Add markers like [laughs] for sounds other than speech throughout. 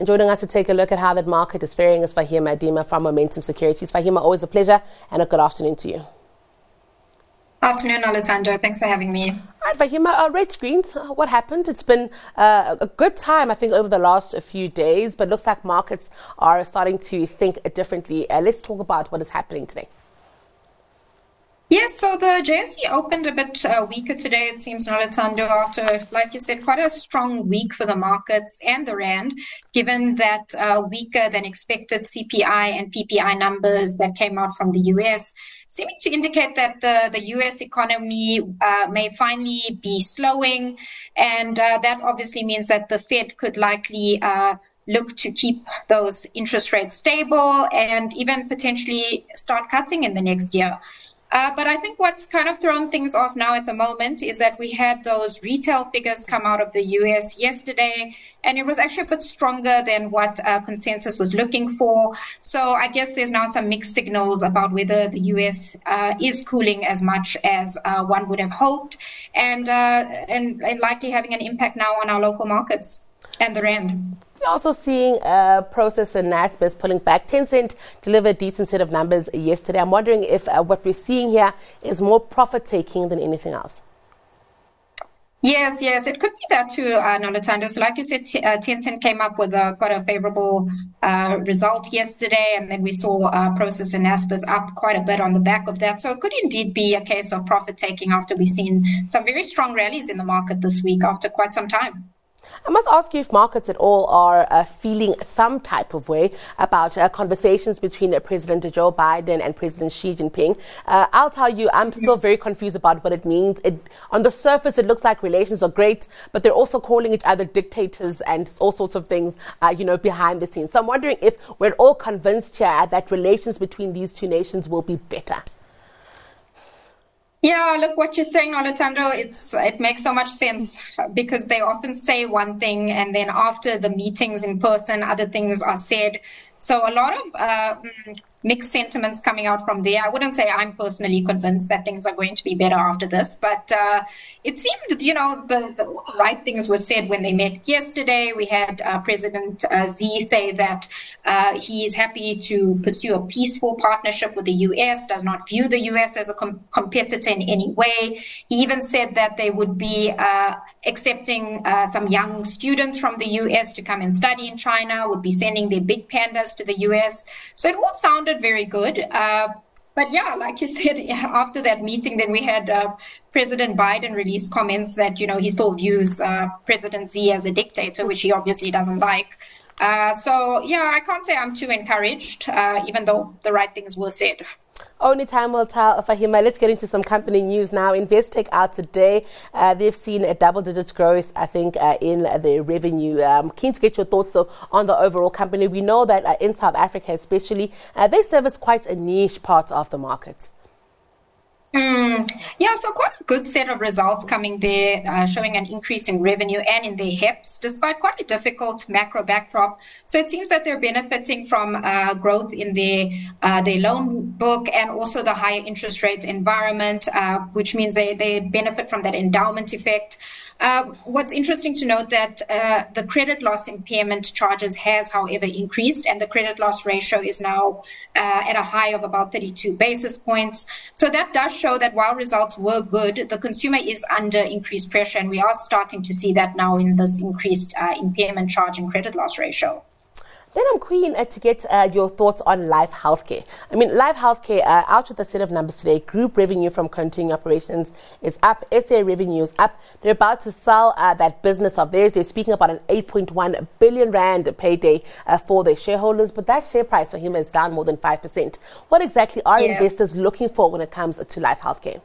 And joining us to take a look at how that market is faring is Faheema Adia from Momentum Securities. Faheema, always a pleasure and a good afternoon to you. Afternoon, Alessandra. Thanks for having me. All right, Faheema, uh, red screens, uh, what happened? It's been uh, a good time, I think, over the last few days, but looks like markets are starting to think differently. Uh, let's talk about what is happening today. Yes, so the JSE opened a bit uh, weaker today, it seems, Noluthando, after, like you said, quite a strong week for the markets and the RAND, given that uh, weaker than expected CPI and PPI numbers that came out from the US, seeming to indicate that the, the US economy uh, may finally be slowing. And uh, that obviously means that the Fed could likely uh, look to keep those interest rates stable and even potentially start cutting in the next year. Uh, but I think what's kind of thrown things off now at the moment is that we had those retail figures come out of the US yesterday, and it was actually a bit stronger than what uh, consensus was looking for. So I guess there's now some mixed signals about whether the US uh, is cooling as much as uh, one would have hoped, and, uh, and and likely having an impact now on our local markets and the rand. We're also seeing uh, Prosus and Naspers pulling back. Tencent delivered a decent set of numbers yesterday. I'm wondering if uh, what we're seeing here is more profit taking than anything else. Yes, yes, it could be that too, uh. So, like you said, t- uh, Tencent came up with a, quite a favorable uh, result yesterday, and then we saw uh, Prosus and Naspers up quite a bit on the back of that. So, it could indeed be a case of profit taking after we've seen some very strong rallies in the market this week after quite some time. I must ask you if markets at all are uh, feeling some type of way about uh, conversations between uh, President Joe Biden and President Xi Jinping. Uh, I'll tell you, I'm still very confused about what it means. It, on the surface, it looks like relations are great, but they're also calling each other dictators and all sorts of things, uh, you know, behind the scenes. So I'm wondering if we're all convinced here that relations between these two nations will be better. Yeah, look what you're saying, Alessandro. It's it makes so much sense because they often say one thing, and then after the meetings in person, other things are said. So a lot of uh, mixed sentiments coming out from there. I wouldn't say I'm personally convinced that things are going to be better after this, but uh, it seemed, you know, the, the, right things were said when they met yesterday. We had uh, President uh, Xi say that uh, he is happy to pursue a peaceful partnership with the U.S., does not view the U.S. as a com- competitor in any way. He even said that they would be uh, accepting uh, some young students from the U.S. to come and study in China, would be sending their big pandas to the U.S. So it all sounded sounded very good. Uh, but yeah, like you [laughs] said, after that meeting, then we had uh, President Biden release comments that you know he still views uh, President Xi as a dictator, which he obviously doesn't like. Uh, so yeah, I can't say I'm too encouraged, uh, even though the right things were said. Only time will tell, Faheema. Let's get into some company news now. Investec out today. Uh, they've seen a double-digit growth, I think, uh, in their revenue. Um, keen to get your thoughts though, on the overall company. We know that uh, in South Africa, especially, uh, they service quite a niche part of the market. Mm, yeah, so quite a good set of results coming there, uh, showing an increase in revenue and in their HEPS, despite quite a difficult macro backdrop. So it seems that they're benefiting from uh, growth in their uh, their loan book and also the higher interest rate environment, which means they, they benefit from that endowment effect. Uh, what's interesting to note that uh, the credit loss impairment charges has, however, increased, and the credit loss ratio is now uh, at a high of about 32 basis points. So that does show that while results were good, the consumer is under increased pressure, and we are starting to see that now in this increased uh, impairment charge and credit loss ratio. Then I'm keen uh, to get uh, your thoughts on Life Healthcare. I mean, Life Healthcare, uh, out with a set of numbers today, group revenue from continuing operations is up, SA revenue is up. They're about to sell uh, that business of theirs. They're speaking about an 8.1 billion rand payday uh, for their shareholders, but that share price Faheema is down more than 5%. What exactly are investors looking for when it comes to Life Healthcare?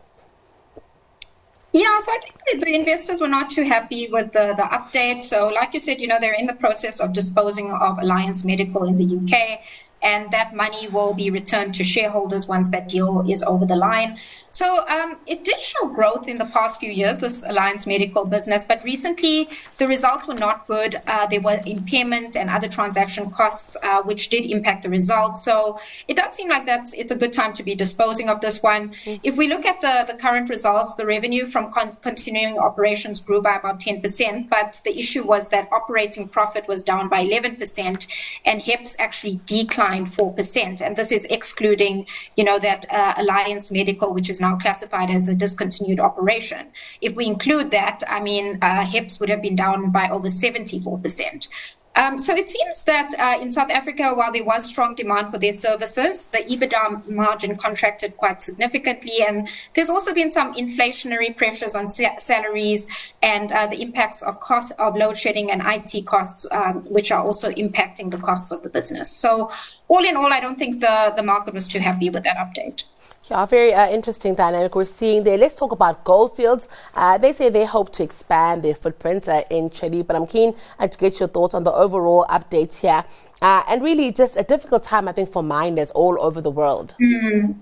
Yeah, so I think the investors were not too happy with the, the update. So, like you said, you know, they're in the process of disposing of Alliance Medical in the UK. And that money will be returned to shareholders once that deal is over the line. So um, it did show growth in the past few years, this Alliance Medical business, but recently the results were not good. Uh, there were impairment and other transaction costs, uh, which did impact the results. So it does seem like that's it's a good time to be disposing of this one. Mm-hmm. If we look at the, the current results, the revenue from con- continuing operations grew by about 10%, but the issue was that operating profit was down by 11% and HEPS actually declined 4%. And this is excluding, you know, that uh, Alliance Medical, which is now classified as a discontinued operation. If we include that, I mean, uh, would have been down by over 74%. Um, so it seems that uh, in South Africa, while there was strong demand for their services, the EBITDA margin contracted quite significantly. And there's also been some inflationary pressures on sa- salaries and uh, the impacts of cost of load shedding and IT costs, um, which are also impacting the costs of the business. So all in all, I don't think the, the market was too happy with that update. Yeah, very uh, interesting dynamic we're seeing there. Let's talk about Goldfields. Uh, they say they hope to expand their footprint uh, in Chile, but I'm keen uh, to get your thoughts on the overall updates here. Uh, and really, just a difficult time, I think, for miners all over the world. Mm.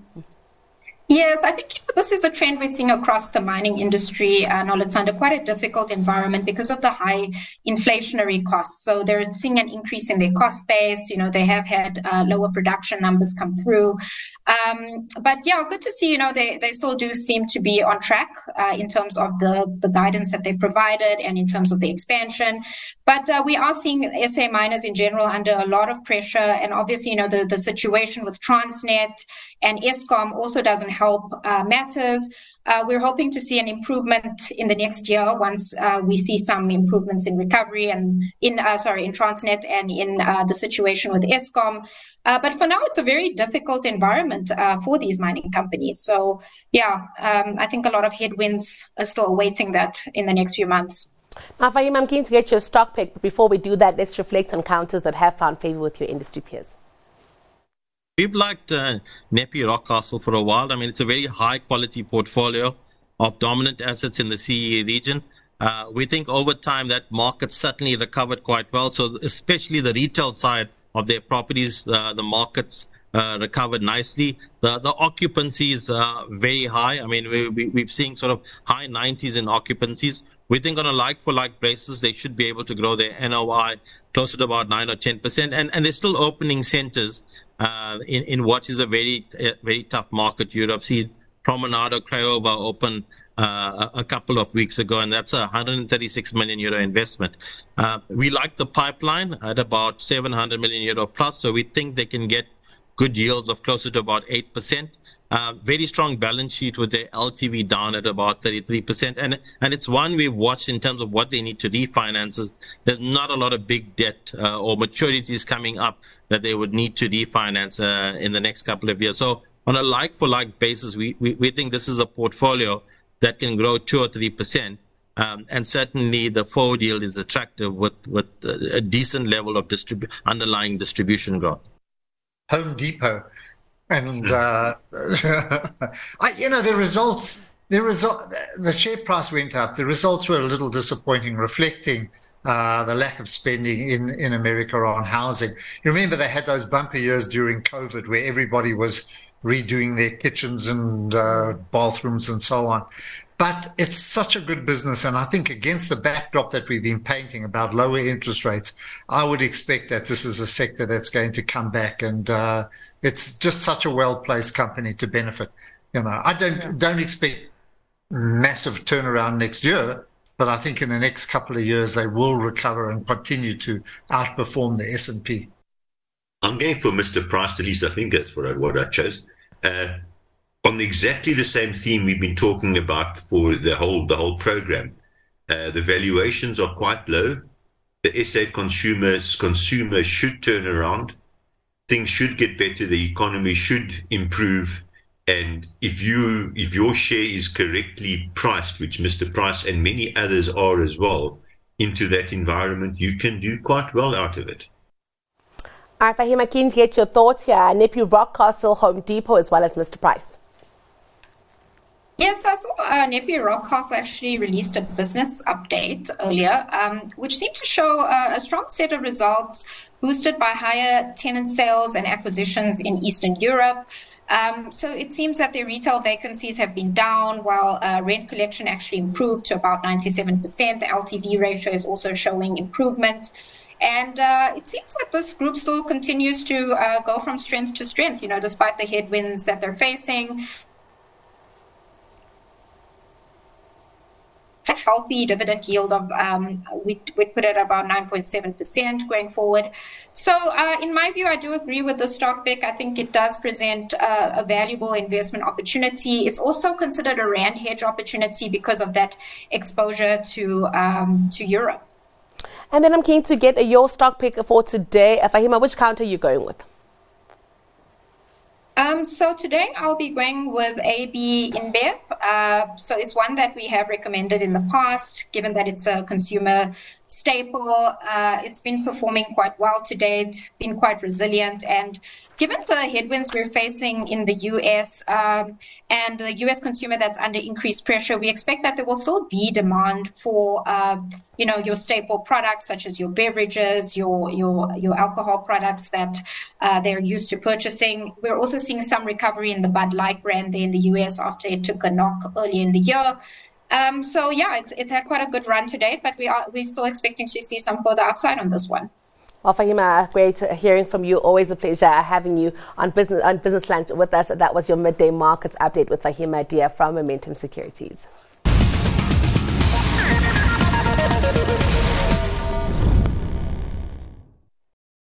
Yes, I think this is a trend we're seeing across the mining industry, uh, Noluthando, quite a difficult environment because of the high inflationary costs. So they're seeing an increase in their cost base. You know, they have had uh, lower production numbers come through. Um, but yeah, good to see, you know, they, they still do seem to be on track uh, in terms of the, the guidance that they've provided and in terms of the expansion. But uh, we are seeing SA miners in general under a lot of pressure. And obviously, you know, the, the situation with Transnet and Eskom also doesn't help uh, matters. Uh, we're hoping to see an improvement in the next year once uh, we see some improvements in recovery and in sorry in Transnet and in the situation with Eskom. Uh, but for now, it's a very difficult environment for these mining companies. So yeah, um, I think a lot of headwinds are still awaiting that in the next few months. Now, Fahim, I'm keen to get your stock pick, but before we do that, let's reflect on counters that have found favor with your industry peers. We've liked uh, Nepi Rockcastle for a while. I mean, it's a very high quality portfolio of dominant assets in the CEE region. Uh, we think over time that market certainly recovered quite well. So, especially the retail side of their properties, uh, the markets uh, recovered nicely. The the occupancy is uh, very high. I mean, we, we, we've seen sort of high 90s in occupancies. We think on a like for like basis, they should be able to grow their NOI closer to about 9 or 10%. And, and they're still opening centers uh, in, in what is a very, very tough market. Europe. See, Promenada Craiova opened uh, a couple of weeks ago, and that's a 136 million euro investment. Uh, we like the pipeline at about 700 million euro plus, so we think they can get good yields of closer to about 8%. Uh, very strong balance sheet with their LTV down at about 33%. And, and it's one we've watched in terms of what they need to refinance. There's not a lot of big debt uh, or maturities coming up that they would need to refinance uh, in the next couple of years. So on a like for like basis, we, we, we think this is a portfolio that can grow two or 3%. Um, and certainly the forward yield is attractive with, with a decent level of distribu- underlying distribution growth. Home Depot and uh, [laughs] I, you know the results. The result, the share price went up. The results were a little disappointing, reflecting uh, the lack of spending in, in America on housing. You remember they had those bumper years during COVID where everybody was redoing their kitchens and uh, bathrooms and so on. But it's such a good business. And I think against the backdrop that we've been painting about lower interest rates, I would expect that this is a sector that's going to come back. And uh, it's just such a well placed company to benefit. You know, I don't, yeah. don't expect massive turnaround next year, but I think in the next couple of years they will recover and continue to outperform the S&P. I'm going for Mr. Price, at least I think that's what I, what I chose. Uh, on exactly the same theme we've been talking about for the whole the whole program. Uh, the valuations are quite low. The SA consumers consumer should turn around. Things should get better. The economy should improve. And if you if your share is correctly priced, which Mr. Price and many others are as well, into that environment, you can do quite well out of it. All right, Faheema, keen get your thoughts here. Nepi Rockcastle, Home Depot, as well as Mr. Price. Yes, I saw uh, Nepi Rockcastle actually released a business update earlier, um, which seemed to show uh, a strong set of results boosted by higher tenant sales and acquisitions in Eastern Europe. Um, so it seems that their retail vacancies have been down while uh, rent collection actually improved to about 97%. The LTV ratio is also showing improvement. And uh, it seems like this group still continues to uh, go from strength to strength, you know, despite the headwinds that they're facing. Healthy dividend yield of um, we we put it about 9.7% going forward. So uh, in my view, I do agree with the stock pick. I think it does present uh, a valuable investment opportunity. It's also considered a rand hedge opportunity because of that exposure to um, to Europe. And then I'm keen to get your stock pick for today. Faheema, which counter are you going with? Um, so today I'll be going with AB InBev. Uh, so it's one that we have recommended in the past, given that it's a consumer staple. Uh, it's been performing quite well to date, been quite resilient, and given the headwinds we're facing in the US um, and the US consumer that's under increased pressure, we expect that there will still be demand for, uh, you know, your staple products such as your beverages, your your your alcohol products that uh, they're used to purchasing. We're also seeing some recovery in the Bud Light brand there in the US after it took a knock earlier in the year. Um, so yeah, it's, it's had quite a good run today, but we are we're still expecting to see some further upside on this one. Well, Faheema, great hearing from you. Always a pleasure having you on business on business lunch with us. That was your midday markets update with Faheema Adia from Momentum Securities.